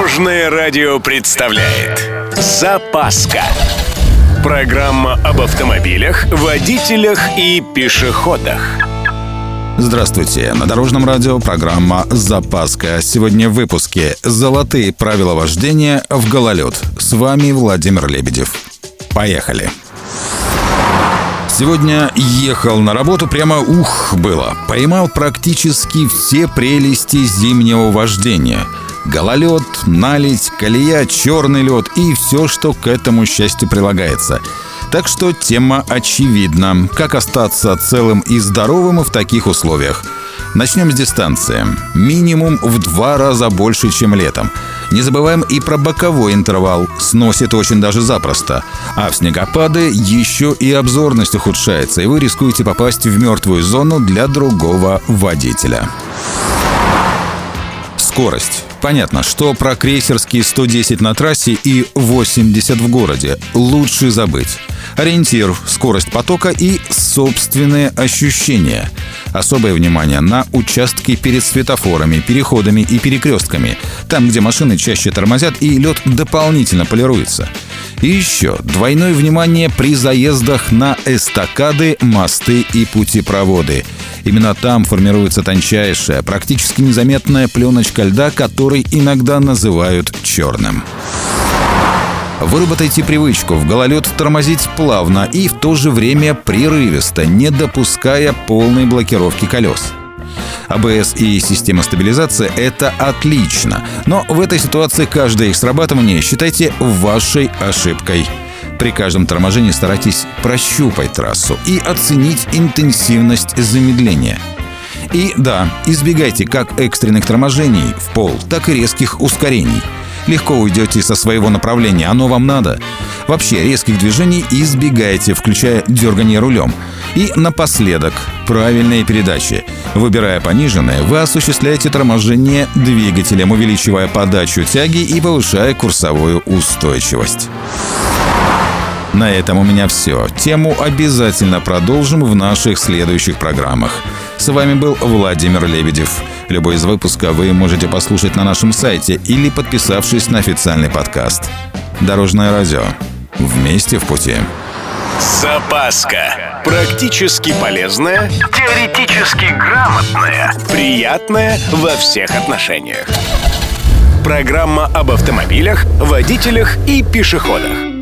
Дорожное радио представляет Запаска Программа об автомобилях, водителях и пешеходах Здравствуйте! На Дорожном радио программа «Запаска». Сегодня в выпуске «Золотые правила вождения в гололед». С вами Владимир Лебедев. Поехали! Сегодня ехал на работу, прямо ух было. Поймал практически все прелести зимнего вождения. Гололед, наледь, колея, черный лед и все, что к этому счастью прилагается. Так что тема очевидна. Как остаться целым и здоровым в таких условиях? Начнем с дистанции. Минимум в два раза больше, чем летом. Не забываем и про боковой интервал. Сносит очень даже запросто. А в снегопады еще и обзорность ухудшается, и вы рискуете попасть в мертвую зону для другого водителя. Скорость. Понятно, что про крейсерские 110 на трассе и 80 в городе лучше забыть. Ориентир, скорость потока и собственные ощущения. Особое внимание на участки перед светофорами, переходами и перекрестками. Там, где машины чаще тормозят и лед дополнительно полируется. И еще двойное внимание при заездах на эстакады, мосты и путепроводы. Именно там формируется тончайшая, практически незаметная пленочка льда, который иногда называют черным. Выработайте привычку в гололед тормозить плавно и в то же время прерывисто, не допуская полной блокировки колес. АБС и система стабилизации — это отлично, но в этой ситуации каждое их срабатывание считайте вашей ошибкой. При каждом торможении старайтесь прощупать трассу и оценить интенсивность замедления. И да, избегайте как экстренных торможений в пол, так и резких ускорений — легко уйдете со своего направления, оно вам надо. Вообще резких движений избегайте, включая дергание рулем. И напоследок, правильные передачи. Выбирая пониженные, вы осуществляете торможение двигателем, увеличивая подачу тяги и повышая курсовую устойчивость. На этом у меня все. Тему обязательно продолжим в наших следующих программах. С вами был Владимир Лебедев. Любой из выпуска вы можете послушать на нашем сайте или подписавшись на официальный подкаст. Дорожное радио. Вместе в пути. Запаска. Практически полезная, теоретически грамотная, приятная во всех отношениях. Программа об автомобилях, водителях и пешеходах.